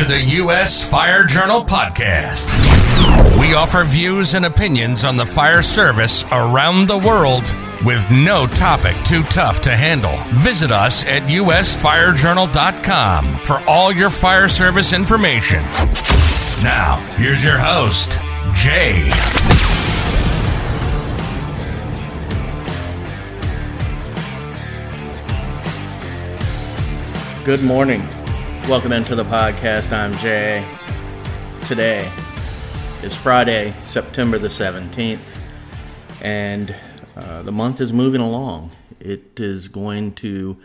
to the U.S. Fire Journal podcast. We offer views and opinions on the fire service around the world with no topic too tough to handle. Visit us at usfirejournal.com for all your fire service information. Now, here's your host, Jay. Good morning. Welcome into the podcast. I'm Jay. Today is Friday, September the 17th, and uh, the month is moving along. It is going to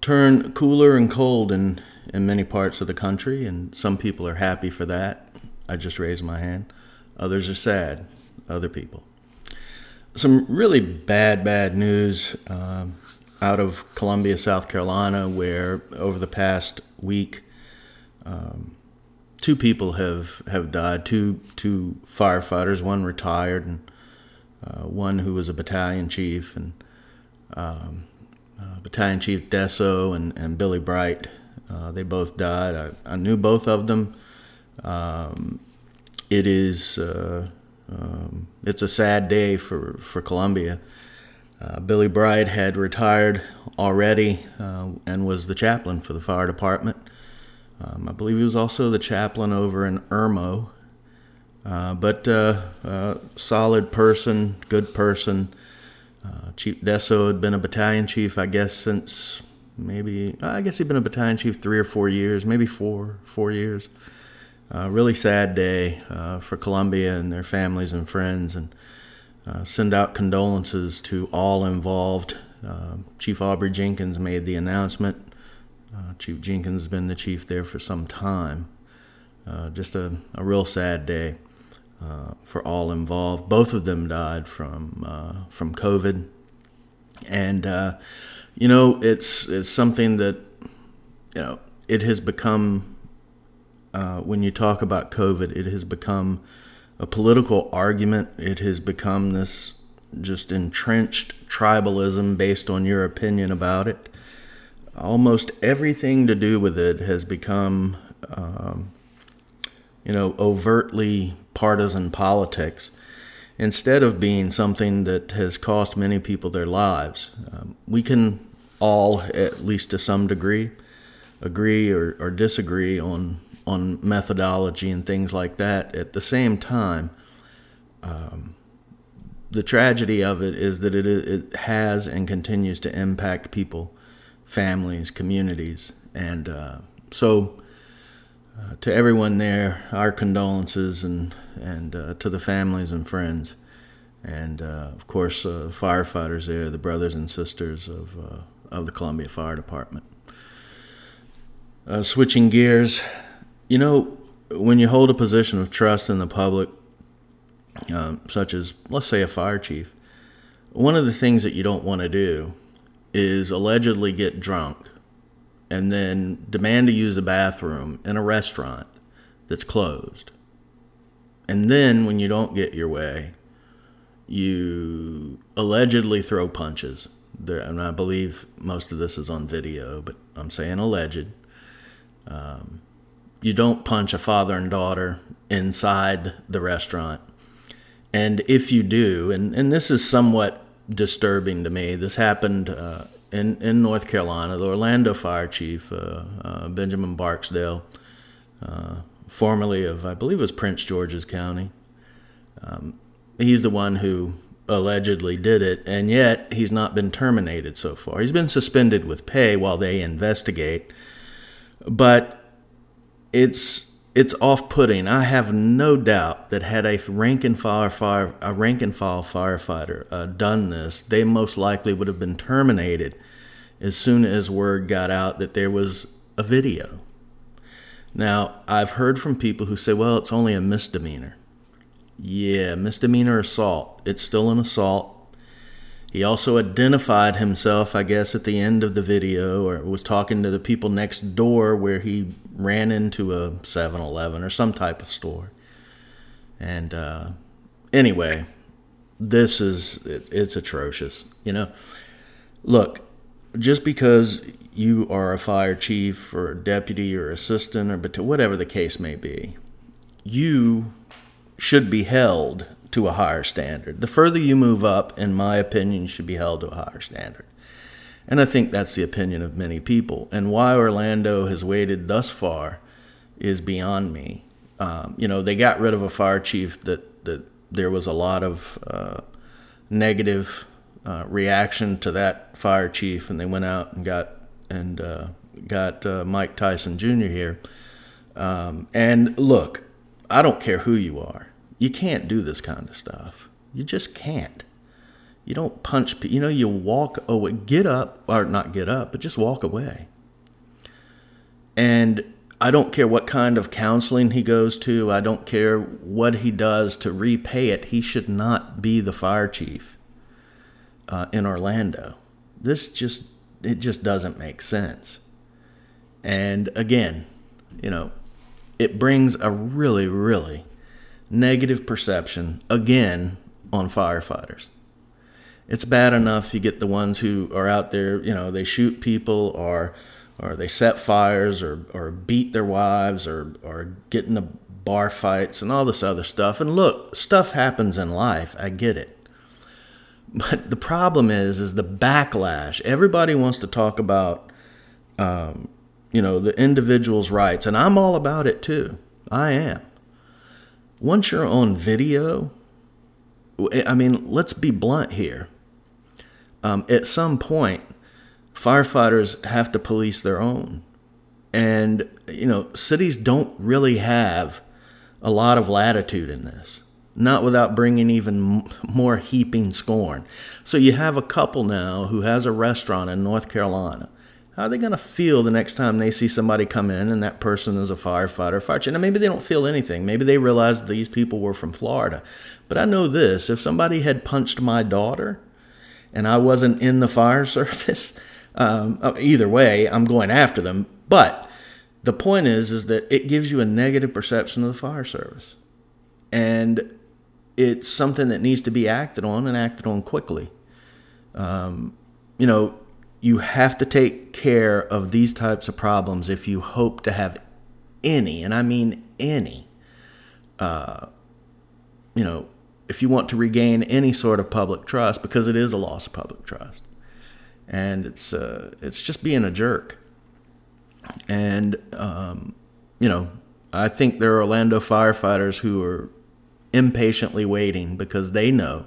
turn cooler and cold in, in many parts of the country, and some people are happy for that. I just raised my hand. Others are sad. Other people. Some really bad, bad news. Um, out of Columbia, South Carolina, where over the past week, um, two people have, have died. Two two firefighters, one retired, and uh, one who was a battalion chief, and um, uh, Battalion Chief Desso and, and Billy Bright. Uh, they both died. I, I, knew both of them. Um, it is uh, um, it's a sad day for for Columbia. Uh, Billy Bride had retired already uh, and was the chaplain for the fire department. Um, I believe he was also the chaplain over in Irmo. Uh, but uh, uh, solid person, good person. Uh, chief Desso had been a battalion chief, I guess, since maybe I guess he'd been a battalion chief three or four years, maybe four, four years. really sad day for Columbia and their families and friends, and uh, send out condolences to all involved. Uh, chief Aubrey Jenkins made the announcement. Uh, chief Jenkins has been the chief there for some time. Uh, just a, a real sad day uh, for all involved. Both of them died from from COVID, and you know it's it's something that you know it has become when you talk about COVID, it has become a political argument. It has become this just entrenched tribalism based on your opinion about it. Almost everything to do with it has become, um, you know, overtly partisan politics instead of being something that has cost many people their lives. Um, we can all, at least to some degree, agree or, or disagree on on methodology and things like that. At the same time, um, the tragedy of it is that it, it has and continues to impact people, families, communities. And uh, so, uh, to everyone there, our condolences and, and uh, to the families and friends. And uh, of course, uh, firefighters there, the brothers and sisters of, uh, of the Columbia Fire Department. switching gears, you know, when you hold a position of trust in the public, um, such as, let's say, a fire chief, one of the things that you don't want to do is allegedly get drunk and then demand to use a bathroom in a restaurant that's closed. And then when you don't get your way, you allegedly throw punches. There, and I believe most of this is on video, but I'm saying alleged. Um, you don't punch a father and daughter inside the restaurant. And if you do, and, and this is somewhat disturbing to me, this happened uh, in, in North Carolina. The Orlando fire chief, uh, uh, Benjamin Barksdale, uh, formerly of, I believe it was Prince George's County, um, he's the one who allegedly did it, and yet he's not been terminated so far. He's been suspended with pay while they investigate. But it's it's off-putting. I have no doubt that had a rank and file fire a rank and file firefighter uh, done this, they most likely would have been terminated as soon as word got out that there was a video. Now, I've heard from people who say, "Well, it's only a misdemeanor." Yeah, misdemeanor assault. It's still an assault. He also identified himself, I guess, at the end of the video, or was talking to the people next door where he ran into a 7 Eleven or some type of store. And uh, anyway, this is, it, it's atrocious. You know, look, just because you are a fire chief or deputy or assistant or whatever the case may be, you should be held to a higher standard. The further you move up, in my opinion, you should be held to a higher standard. And I think that's the opinion of many people. And why Orlando has waited thus far is beyond me. Um, you know, they got rid of a fire chief that, that there was a lot of uh, negative uh, reaction to that fire chief, and they went out and got and uh, got uh, Mike Tyson Jr. here. Um, and look, I don't care who you are. You can't do this kind of stuff. You just can't. You don't punch. You know, you walk away, get up, or not get up, but just walk away. And I don't care what kind of counseling he goes to. I don't care what he does to repay it. He should not be the fire chief uh, in Orlando. This just it just doesn't make sense. And again, you know, it brings a really, really negative perception again on firefighters. It's bad enough you get the ones who are out there, you know, they shoot people or or they set fires or, or beat their wives or, or get into bar fights and all this other stuff. And look, stuff happens in life. I get it. But the problem is, is the backlash. Everybody wants to talk about, um, you know, the individual's rights, and I'm all about it too. I am. Once you're on video, I mean, let's be blunt here. Um, at some point, firefighters have to police their own, and you know, cities don't really have a lot of latitude in this not without bringing even more heaping scorn. So you have a couple now who has a restaurant in North Carolina. How are they going to feel the next time they see somebody come in and that person is a firefighter, fire chief? Now, maybe they don't feel anything. Maybe they realize these people were from Florida. But I know this if somebody had punched my daughter and I wasn't in the fire service, um, uh, either way, I'm going after them. But the point is, is that it gives you a negative perception of the fire service. And it's something that needs to be acted on and acted on quickly. Um, you know, you have to take care of these types of problems if you hope to have any, and I mean any, uh, you know, if you want to regain any sort of public trust, because it is a loss of public trust, and it's uh, it's just being a jerk. And um, you know, I think there are Orlando firefighters who are impatiently waiting because they know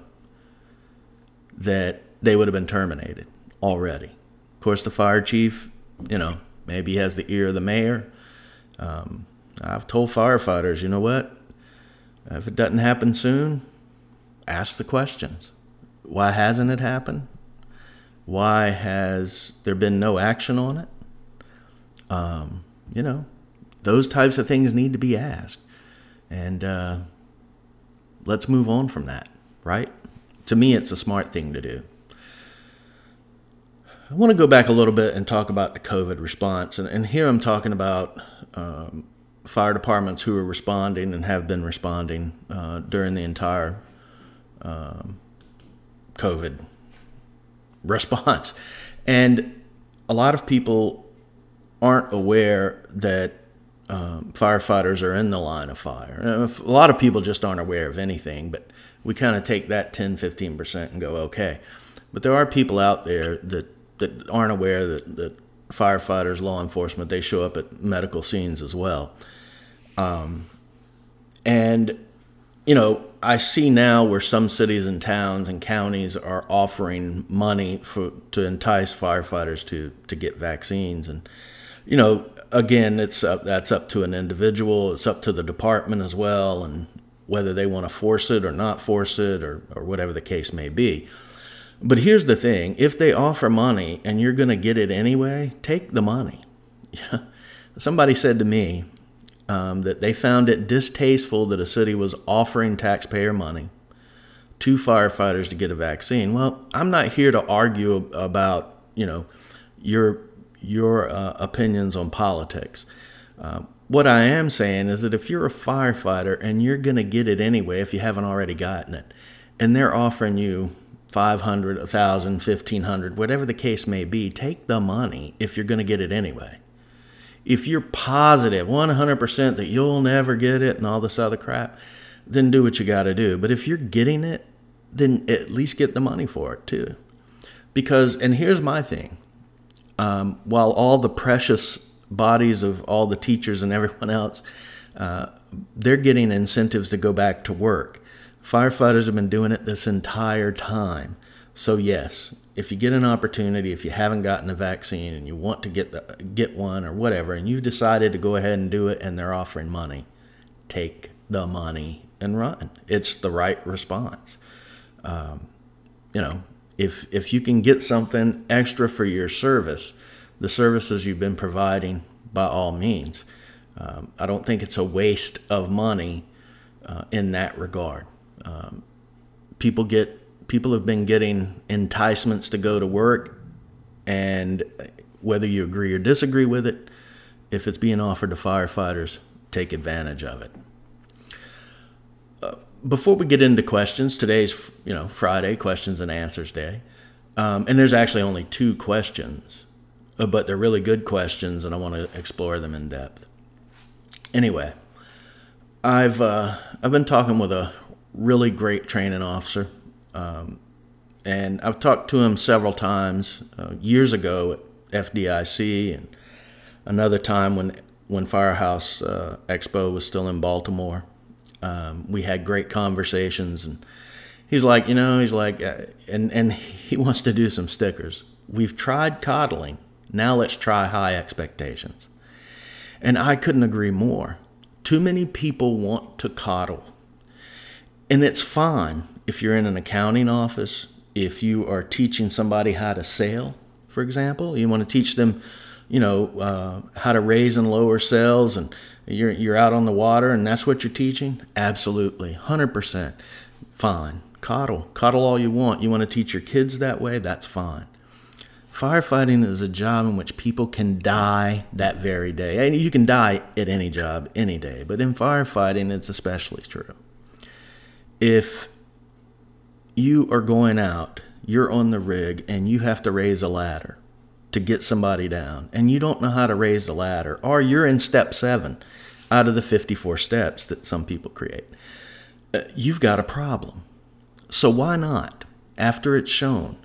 that they would have been terminated already. Course, the fire chief, you know, maybe has the ear of the mayor. Um, I've told firefighters, you know what? If it doesn't happen soon, ask the questions. Why hasn't it happened? Why has there been no action on it? Um, you know, those types of things need to be asked. And, uh, let's move on from that, right? To me, it's a smart thing to do. I want to go back a little bit and talk about the COVID response. And, and here I'm talking about um, fire departments who are responding and have been responding uh, during the entire um, COVID response. And a lot of people aren't aware that um, firefighters are in the line of fire. A lot of people just aren't aware of anything, but we kind of take that 10, 15% and go, okay. But there are people out there that, that aren't aware that, that firefighters, law enforcement, they show up at medical scenes as well. Um, and, you know, I see now where some cities and towns and counties are offering money for to entice firefighters to, to get vaccines. And, you know, again, it's up, that's up to an individual. It's up to the department as well, and whether they want to force it or not force it, or or whatever the case may be. But here's the thing: if they offer money and you're going to get it anyway, take the money. Somebody said to me um, that they found it distasteful that a city was offering taxpayer money to firefighters to get a vaccine. Well, I'm not here to argue about you know your your uh, opinions on politics. Uh, what I am saying is that if you're a firefighter and you're going to get it anyway, if you haven't already gotten it, and they're offering you 500, 1000, 1500, whatever the case may be, take the money if you're going to get it anyway. If you're positive 100% that you'll never get it and all this other crap, then do what you got to do. But if you're getting it, then at least get the money for it too. Because, and here's my thing um, while all the precious bodies of all the teachers and everyone else, uh, they're getting incentives to go back to work. Firefighters have been doing it this entire time. So yes, if you get an opportunity, if you haven't gotten a vaccine and you want to get the get one or whatever, and you've decided to go ahead and do it, and they're offering money, take the money and run. It's the right response. Um, you know, if if you can get something extra for your service, the services you've been providing, by all means. Um, I don't think it's a waste of money uh, in that regard. Um, people get people have been getting enticements to go to work, and whether you agree or disagree with it, if it's being offered to firefighters, take advantage of it. Uh, before we get into questions, today's you know Friday, questions and answers day, um, and there's actually only two questions, uh, but they're really good questions, and I want to explore them in depth. Anyway, I've uh, I've been talking with a really great training officer, um, and I've talked to him several times uh, years ago at FDIC, and another time when when Firehouse uh, Expo was still in Baltimore. Um, we had great conversations, and he's like, you know, he's like, uh, and and he wants to do some stickers. We've tried coddling. Now let's try high expectations. And I couldn't agree more. Too many people want to coddle. And it's fine if you're in an accounting office, if you are teaching somebody how to sail, for example, you want to teach them, you know, uh, how to raise and lower sails, and you're, you're out on the water and that's what you're teaching? Absolutely, 100%. Fine. Coddle. Coddle all you want. You want to teach your kids that way? That's fine. Firefighting is a job in which people can die that very day. And you can die at any job any day, but in firefighting, it's especially true. If you are going out, you're on the rig, and you have to raise a ladder to get somebody down, and you don't know how to raise the ladder, or you're in step seven out of the 54 steps that some people create, uh, you've got a problem. So why not, after it's shown,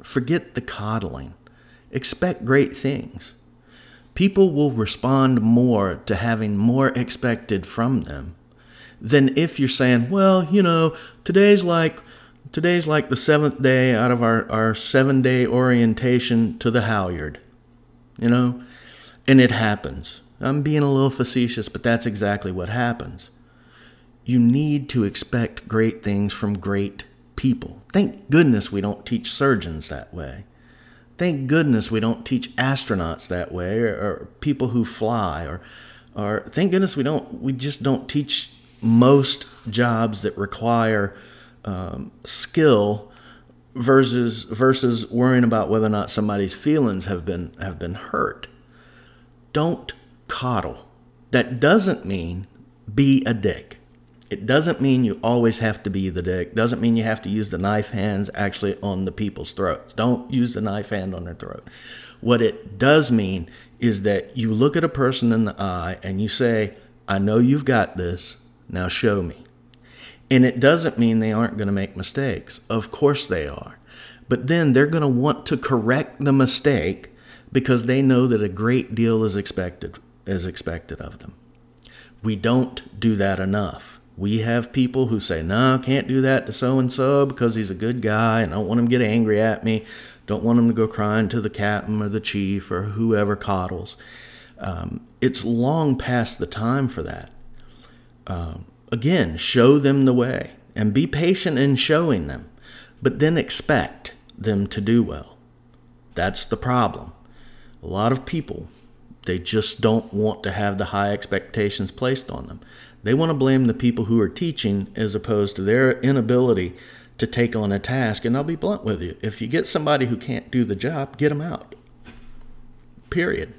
Forget the coddling. Expect great things. People will respond more to having more expected from them than if you're saying, well, you know, today's like today's like the seventh day out of our, our seven day orientation to the halyard. You know? And it happens. I'm being a little facetious, but that's exactly what happens. You need to expect great things from great people. Thank goodness we don't teach surgeons that way. Thank goodness we don't teach astronauts that way or, or people who fly or or thank goodness we don't we just don't teach most jobs that require um, skill versus versus worrying about whether or not somebody's feelings have been have been hurt. Don't coddle. That doesn't mean be a dick. It doesn't mean you always have to be the dick. Doesn't mean you have to use the knife hands actually on the people's throats. Don't use the knife hand on their throat. What it does mean is that you look at a person in the eye and you say, I know you've got this. Now show me. And it doesn't mean they aren't going to make mistakes. Of course they are. But then they're going to want to correct the mistake because they know that a great deal is expected is expected of them. We don't do that enough. We have people who say, no, can't do that to so and so because he's a good guy and I don't want him to get angry at me. Don't want him to go crying to the captain or the chief or whoever coddles. Um, it's long past the time for that. Um, again, show them the way and be patient in showing them, but then expect them to do well. That's the problem. A lot of people, they just don't want to have the high expectations placed on them. They want to blame the people who are teaching as opposed to their inability to take on a task. And I'll be blunt with you if you get somebody who can't do the job, get them out. Period.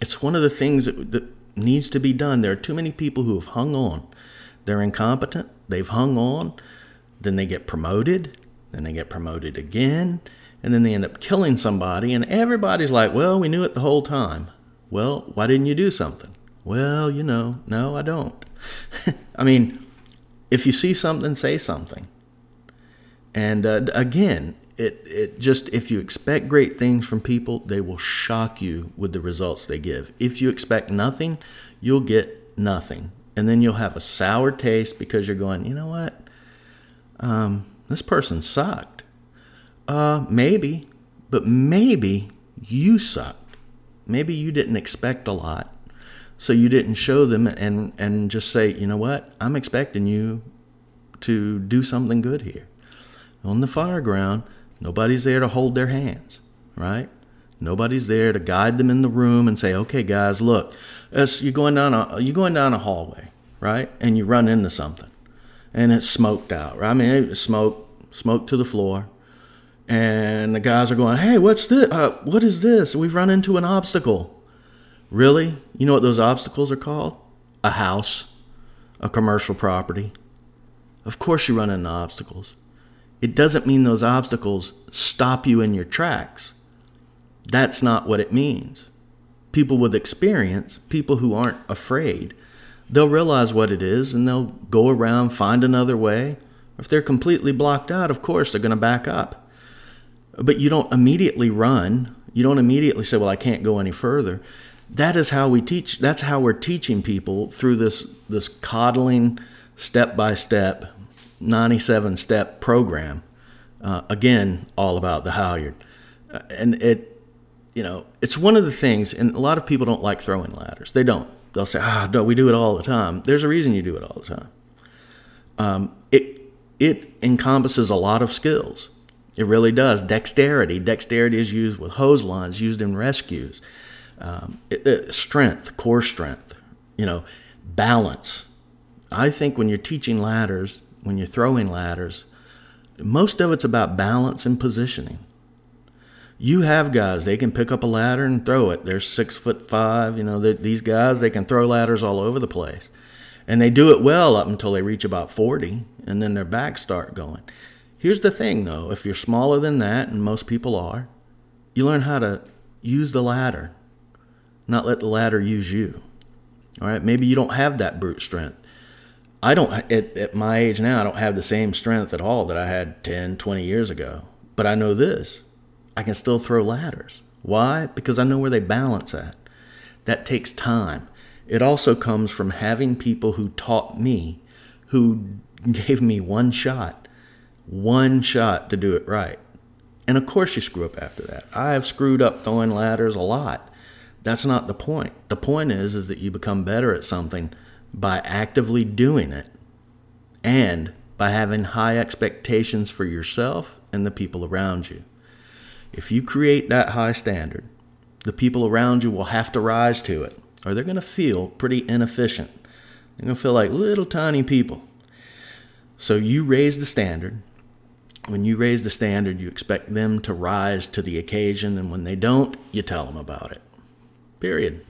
It's one of the things that, that needs to be done. There are too many people who have hung on. They're incompetent, they've hung on, then they get promoted, then they get promoted again, and then they end up killing somebody, and everybody's like, well, we knew it the whole time. Well, why didn't you do something? Well, you know, no, I don't. I mean, if you see something, say something. And uh, again, it, it just, if you expect great things from people, they will shock you with the results they give. If you expect nothing, you'll get nothing. And then you'll have a sour taste because you're going, you know what? Um, this person sucked. Uh, maybe, but maybe you sucked. Maybe you didn't expect a lot. So you didn't show them and, and just say, you know what? I'm expecting you to do something good here. On the fire ground, nobody's there to hold their hands, right? Nobody's there to guide them in the room and say, "Okay, guys, look, you're going down a you're going down a hallway, right? And you run into something, and it's smoked out. Right? I mean, it's smoke, smoke to the floor, and the guys are going, "Hey, what's this? Uh, what is this? We've run into an obstacle." Really? You know what those obstacles are called? A house, a commercial property. Of course, you run into obstacles. It doesn't mean those obstacles stop you in your tracks. That's not what it means. People with experience, people who aren't afraid, they'll realize what it is and they'll go around, find another way. If they're completely blocked out, of course, they're going to back up. But you don't immediately run. You don't immediately say, Well, I can't go any further. That is how we teach. That's how we're teaching people through this, this coddling, step by step 97 step program. Uh, again, all about the halyard. Uh, and it, you know, it's one of the things, and a lot of people don't like throwing ladders. They don't. They'll say, ah, no, we do it all the time. There's a reason you do it all the time. Um, it, it encompasses a lot of skills. It really does. Dexterity. Dexterity is used with hose lines, used in rescues. Um, it, it, strength, core strength, you know, balance. I think when you're teaching ladders, when you're throwing ladders, most of it's about balance and positioning. You have guys, they can pick up a ladder and throw it. They're six foot five. You know, these guys, they can throw ladders all over the place. And they do it well up until they reach about 40, and then their backs start going. Here's the thing, though if you're smaller than that, and most people are, you learn how to use the ladder, not let the ladder use you. All right, maybe you don't have that brute strength. I don't, at, at my age now, I don't have the same strength at all that I had 10, 20 years ago. But I know this I can still throw ladders. Why? Because I know where they balance at. That takes time. It also comes from having people who taught me, who gave me one shot, one shot to do it right. And of course, you screw up after that. I have screwed up throwing ladders a lot. That's not the point. The point is, is that you become better at something by actively doing it and by having high expectations for yourself and the people around you. If you create that high standard, the people around you will have to rise to it, or they're going to feel pretty inefficient. They're going to feel like little tiny people. So you raise the standard. When you raise the standard, you expect them to rise to the occasion, and when they don't, you tell them about it. Period.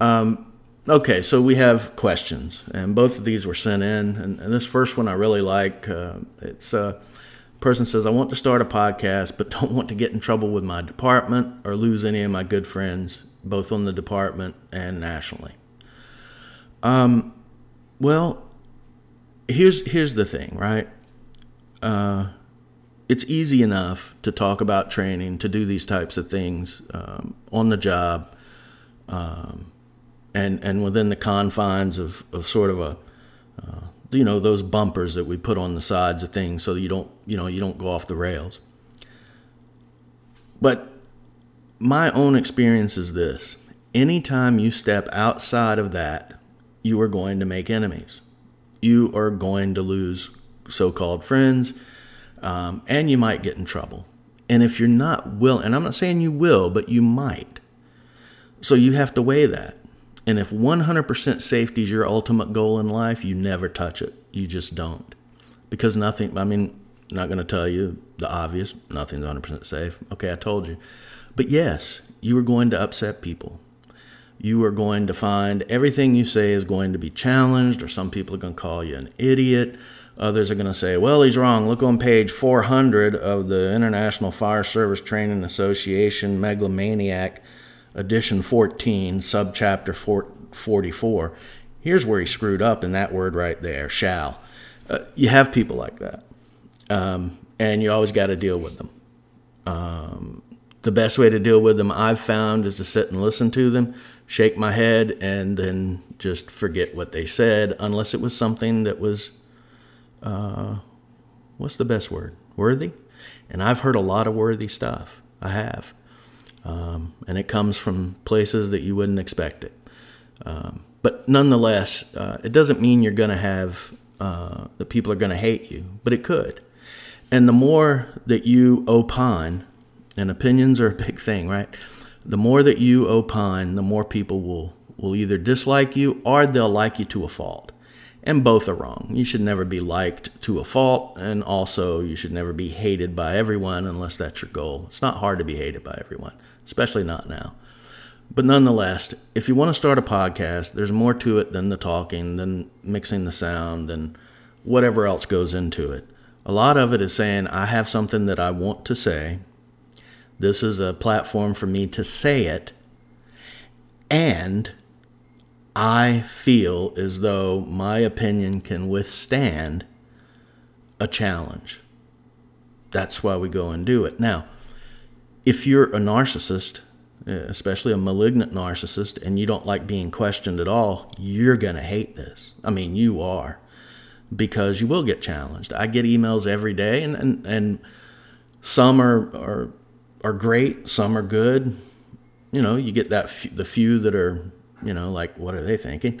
Um, Okay, so we have questions, and both of these were sent in. And, and this first one I really like. Uh, it's a uh, person says, I want to start a podcast, but don't want to get in trouble with my department or lose any of my good friends, both on the department and nationally. Um, well, here's here's the thing, right? Uh, it's easy enough to talk about training, to do these types of things um, on the job. Um, and and within the confines of, of sort of a uh, you know those bumpers that we put on the sides of things so you don't you know you don't go off the rails. But my own experience is this. Anytime you step outside of that you are going to make enemies. You are going to lose so-called friends um, and you might get in trouble. And if you're not willing and i'm not saying you will but you might. So you have to weigh that and if 100% safety is your ultimate goal in life, you never touch it. You just don't. Because nothing, I mean, not going to tell you the obvious, nothing's 100% safe. Okay, I told you. But yes, you are going to upset people. You are going to find everything you say is going to be challenged, or some people are going to call you an idiot, Others are going to say, well, he's wrong. Look on page 400 of the International Fire Service Training Association Megalomaniac, edition 14, subchapter 44. Here's where he screwed up in that word right there, shall. Uh, you have people like that. Um, and you always got to deal with them. Um, the best way to deal with them I've found is to sit and listen to them, shake my head, and then just forget what they said, unless it was something that was, uh, what's the best word? Worthy? And I've heard a lot of worthy stuff. I have. Um, and it comes from places that you wouldn't expect it. Um, but nonetheless, uh, it doesn't mean you're going to have, uh, the people are going to hate you, but it could. And the more that you opine, and opinions are a big thing, right? The more that you opine, the more people will will either dislike you or they'll like you to a fault. And both are wrong. You should never be liked to a fault, and also you should never be hated by everyone unless that's your goal. It's not hard to be hated by everyone, especially not now. But nonetheless, if you want to start a podcast, there's more to it than the talking, than mixing the sound, than whatever else goes into it. A lot of it is saying, I have something that I want to say, this is a platform for me to say it. And I feel as though my opinion can withstand a challenge. That's why we go and do it. Now, if you're a narcissist, eh, especially a malignant narcissist, and you don't like being questioned at all, you're going to hate this. I mean, you are, because you will get challenged. I get emails every day, and, and, and some are, are are great, some are good. You know, you get that f- the few that are, you know, like what are they thinking?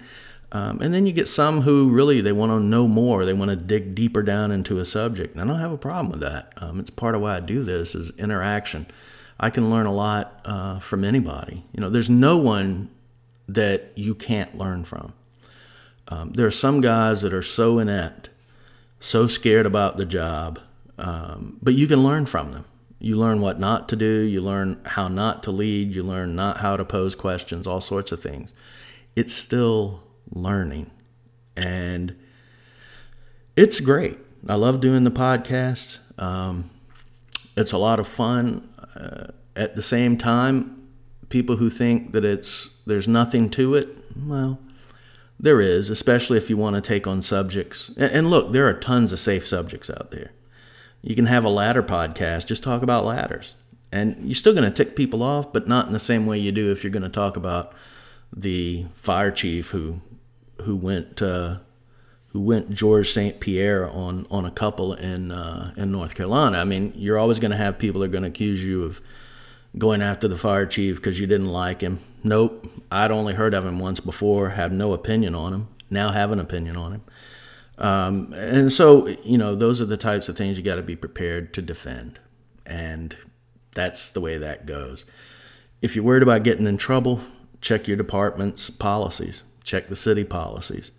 Um, and then you get some who really they want to know more. They want to dig deeper down into a subject. And I don't have a problem with that. Um, it's part of why I do this is interaction. I can learn a lot uh, from anybody. You know, there's no one that you can't learn from. Um, there are some guys that are so inept, so scared about the job, um, but you can learn from them. You learn what not to do, you learn how not to lead, you learn not how to pose questions, all sorts of things. It's still learning. And it's great. I love doing the podcast. Um, it's a lot of fun. Uh, at the same time, people who think that it's there's nothing to it, well, there is, especially if you want to take on subjects. And, and look, there are tons of safe subjects out there. You can have a ladder podcast, just talk about ladders. And you're still going to tick people off, but not in the same way you do if you're going to talk about the fire chief who who went uh, who went Georges St-Pierre on on a couple in uh, in North Carolina. I mean, you're always going to have people that are going to accuse you of going after the fire chief because you didn't like him. Nope, I'd only heard of him once before, have no opinion on him. Now have an opinion on him. Um, and so, you know, those are the types of things you got to be prepared to defend. And that's the way that goes. If you're worried about getting in trouble, check your department's policies, check the city policies.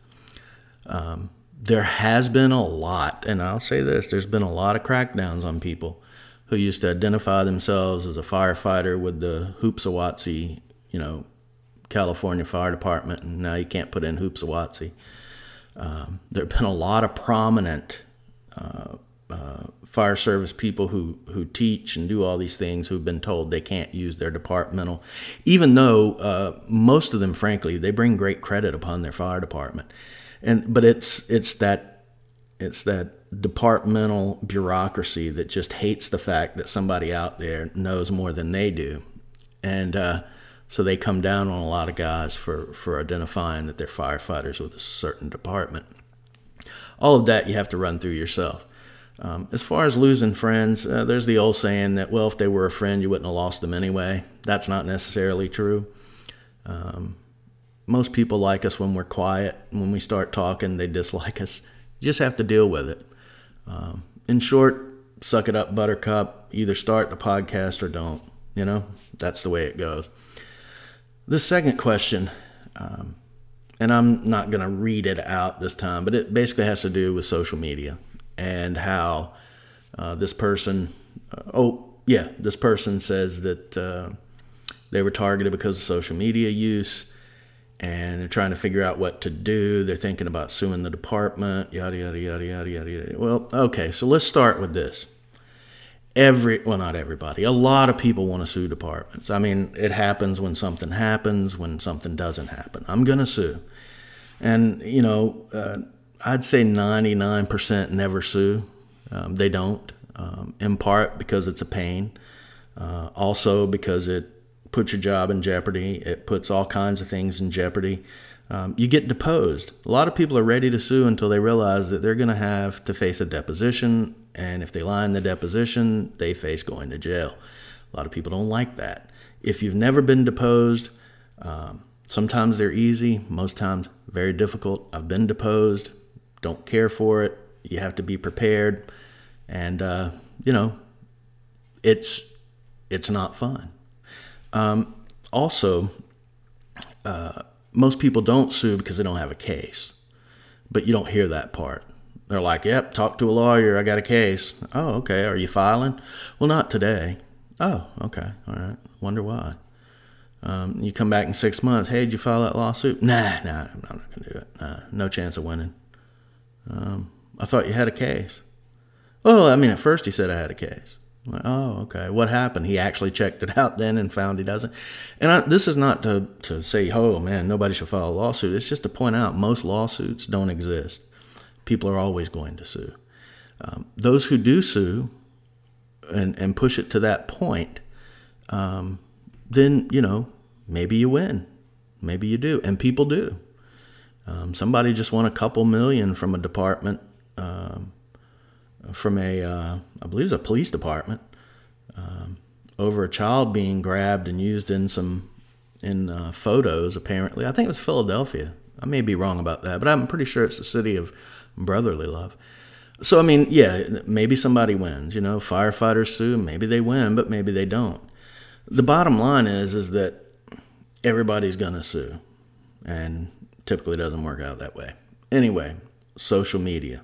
Um, there has been a lot, and I'll say this there's been a lot of crackdowns on people who used to identify themselves as a firefighter with the Hoopsawatsee, you know, California Fire Department, and now you can't put in Hoopsawatsee. Um, there have been a lot of prominent uh, uh, fire service people who, who teach and do all these things who've been told they can't use their departmental, even though uh, most of them, frankly, they bring great credit upon their fire department. And but it's it's that it's that departmental bureaucracy that just hates the fact that somebody out there knows more than they do, and uh, so they come down on a lot of guys for, for identifying that they're firefighters with a certain department. All of that you have to run through yourself. Um, as far as losing friends, uh, there's the old saying that, well, if they were a friend, you wouldn't have lost them anyway. That's not necessarily true. Um, most people like us when we're quiet. When we start talking, they dislike us. You just have to deal with it. Um, in short, suck it up, buttercup. Either start the podcast or don't. You know, that's the way it goes. The second question, um, and I'm not going to read it out this time, but it basically has to do with social media and how uh, this person, uh, oh, yeah, this person says that uh, they were targeted because of social media use. and they're trying to figure out what to do. They're thinking about suing the department, yada, yada, yada, yada, yada, yada. Well, okay, so let's start with this. Every, well, not everybody, a lot of people want to sue departments. I mean, it happens when something happens, when something doesn't happen. I'm going to sue. And, you know, uh, I'd say 99% never sue. Um, they don't, um, in part because it's a pain, uh, also because it puts your job in jeopardy. It puts all kinds of things in jeopardy. Um, you get deposed. A lot of people are ready to sue until they realize that they're going to have to face a deposition, and if they lie in the deposition, they face going to jail. A lot of people don't like that. If you've never been deposed, um, sometimes they're easy, most times very difficult. I've been deposed, don't care for it. You have to be prepared, and uh, you know, it's it's not fun. Um, also, uh, most people don't sue because they don't have a case, but you don't hear that part. They're like, "Yep, talk to a lawyer. I got a case." Oh, okay. Are you filing? Well, not today. Oh, okay. All right. Wonder why. Um, you come back in six months. Hey, did you file that lawsuit? Nah, nah. I'm not gonna do it. Nah, no chance of winning. Um, I thought you had a case. Well, I mean, at first he said I had a case. Like, oh, okay. What happened? He actually checked it out then and found he doesn't. And I, this is not to, to say, oh man, nobody should file a lawsuit. It's just to point out most lawsuits don't exist. People are always going to sue. Um, those who do sue and, and push it to that point, um, then, you know, maybe you win. Maybe you do. And people do. Um, somebody just won a couple million from a department. Um, from a, uh, I believe it's a police department, um, over a child being grabbed and used in some in uh, photos. Apparently, I think it was Philadelphia. I may be wrong about that, but I'm pretty sure it's the city of brotherly love. So I mean, yeah, maybe somebody wins. You know, firefighters sue, maybe they win, but maybe they don't. The bottom line is is that everybody's gonna sue, and typically doesn't work out that way. Anyway, social media.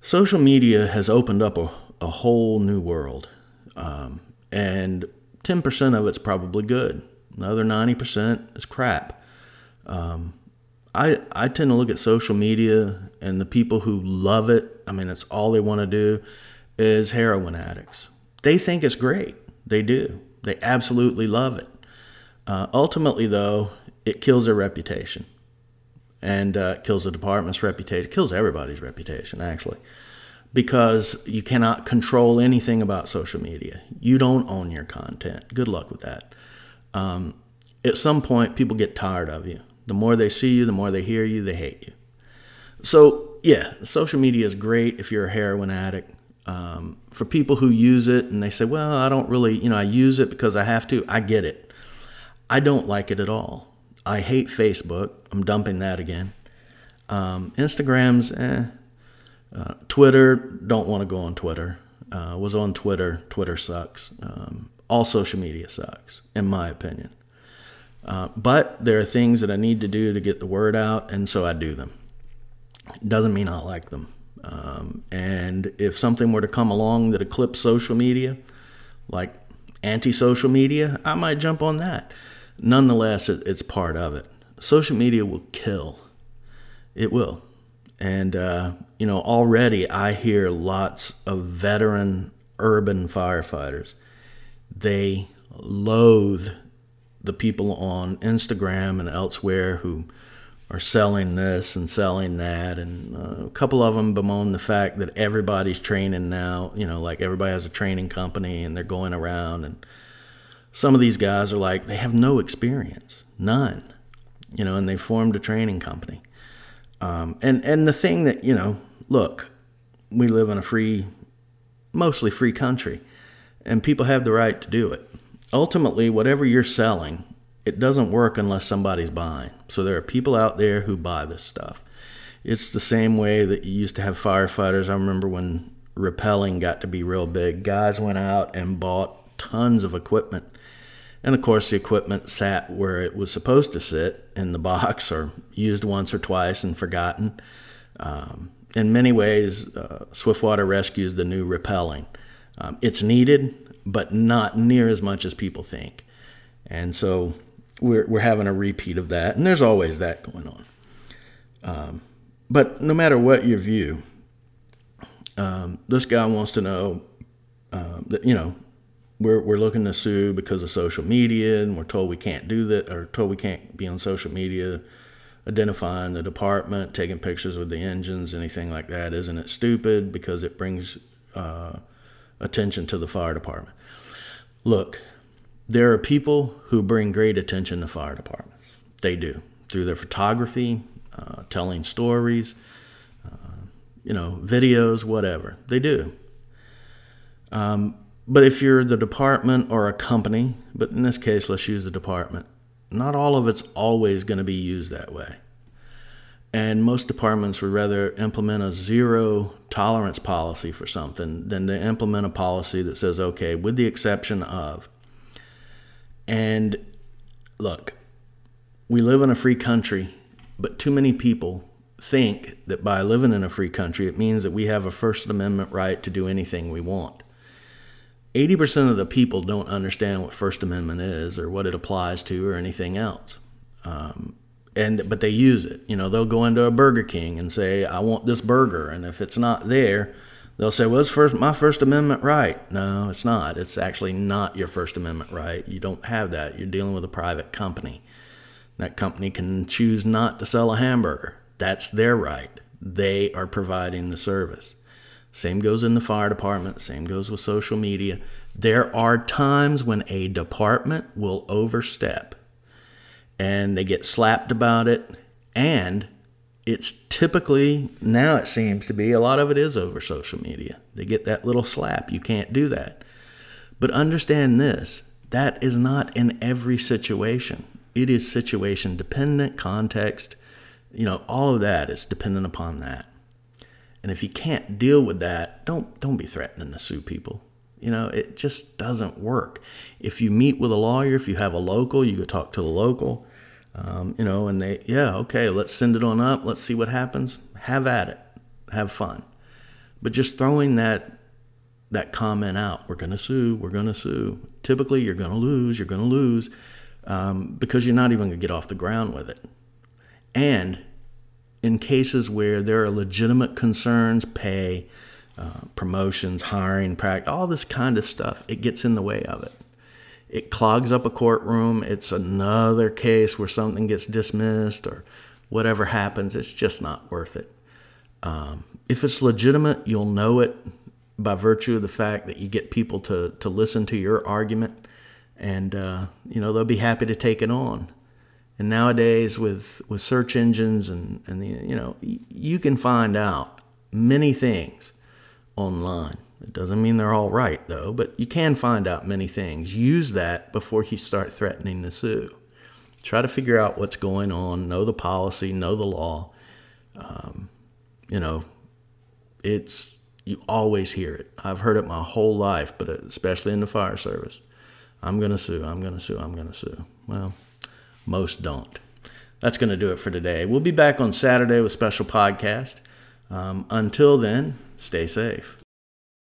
Social media has opened up a, a whole new world, um, and 10% of it's probably good. The other 90% is crap. Um, I, I tend to look at social media and the people who love it, I mean, it's all they want to do, is heroin addicts. They think it's great. They do. They absolutely love it. Uh, ultimately, though, it kills their reputation and uh, kills the department's reputation, kills everybody's reputation, actually, because you cannot control anything about social media. You don't own your content. Good luck with that. Um, at some point, people get tired of you. The more they see you, the more they hear you, they hate you. So, yeah, social media is great if you're a heroin addict. Um, for people who use it and they say, well, I don't really, you know, I use it because I have to, I get it. I don't like it at all. I hate Facebook. I'm dumping that again. Um, Instagram's, eh. Uh, Twitter, don't want to go on Twitter. Uh, was on Twitter. Twitter sucks. Um, all social media sucks, in my opinion. Uh, but there are things that I need to do to get the word out, and so I do them. Doesn't mean I like them. Um, and if something were to come along that eclipsed social media, like anti social media, I might jump on that nonetheless, it, it's part of it. Social media will kill. It will. And, uh, you know, already I hear lots of veteran urban firefighters. They loathe the people on Instagram and elsewhere who are selling this and selling that. And uh, a couple of them bemoan the fact that everybody's training now, you know, like everybody has a training company and they're going around and some of these guys are like they have no experience, none, you know, and they formed a training company. Um, and and the thing that you know, look, we live in a free, mostly free country, and people have the right to do it. Ultimately, whatever you're selling, it doesn't work unless somebody's buying. So there are people out there who buy this stuff. It's the same way that you used to have firefighters. I remember when rappelling got to be real big. Guys went out and bought tons of equipment and of course, the equipment sat where it was supposed to sit in the box or used once or twice and forgotten. Um, in many ways, uh, Swiftwater is the new rappelling. Um, it's needed, but not near as much as people think. And so we're, we're having a repeat of that, and there's always that going on. Um, but no matter what your view, um, this guy wants to know uh, that, you know, we're, we're looking to sue because of social media, and we're told we can't do that, or told we can't be on social media identifying the department, taking pictures with the engines, anything like that. Isn't it stupid because it brings uh, attention to the fire department? Look, there are people who bring great attention to fire departments. They do through their photography, uh, telling stories, uh, you know, videos, whatever. They do. Um, but if you're the department or a company, but in this case, let's use the department, not all of it's always going to be used that way. And most departments would rather implement a zero tolerance policy for something than to implement a policy that says, okay, with the exception of. And look, we live in a free country, but too many people think that by living in a free country, it means that we have a First Amendment right to do anything we want. 80% of the people don't understand what First Amendment is or what it applies to or anything else. Um, and but they use it. You know, they'll go into a Burger King and say, "I want this burger," and if it's not there, they'll say, "Well, it's first my First Amendment right." No, it's not. It's actually not your First Amendment right. You don't have that. You're dealing with a private company. That company can choose not to sell a hamburger. That's their right. They are providing the service. Same goes in the fire department, same goes with social media. There are times when a department will overstep and they get slapped about it. And it's typically, now it seems to be, a lot of it is over social media. They get that little slap. You can't do that. But understand this that is not in every situation. It is situation dependent, context, you know, all of that is dependent upon that. And if you can't deal with that, don't don't be threatening to sue people. You know, it just doesn't work. If you meet with a lawyer, if you have a local, you go talk to the local. Um, you know, and they, yeah, okay, let's send it on up. Let's see what happens. Have at it. Have fun. But just throwing that that comment out, we're going to sue, we're going to sue. Typically, you're going to lose, you're going to lose um, because you're not even going to get off the ground with it. And in cases where there are legitimate concerns, pay, uh, promotions, hiring, practice, all this kind of stuff, it gets in the way of it. It clogs up a courtroom. It's another case where something gets dismissed or whatever happens. It's just not worth it. Um, if it's legitimate, you'll know it by virtue of the fact that you get people to, to listen to your argument and uh, you know they'll be happy to take it on and nowadays with with search engines and and the, you know you can find out many things online it doesn't mean they're all right though but you can find out many things use that before you start threatening to sue try to figure out what's going on know the policy know the law um, you know it's you always hear it i've heard it my whole life but especially in the fire service i'm going to sue i'm going to sue i'm going to sue well most don't. That's going to do it for today. We'll be back on Saturday with special podcast. Um, until then, stay safe.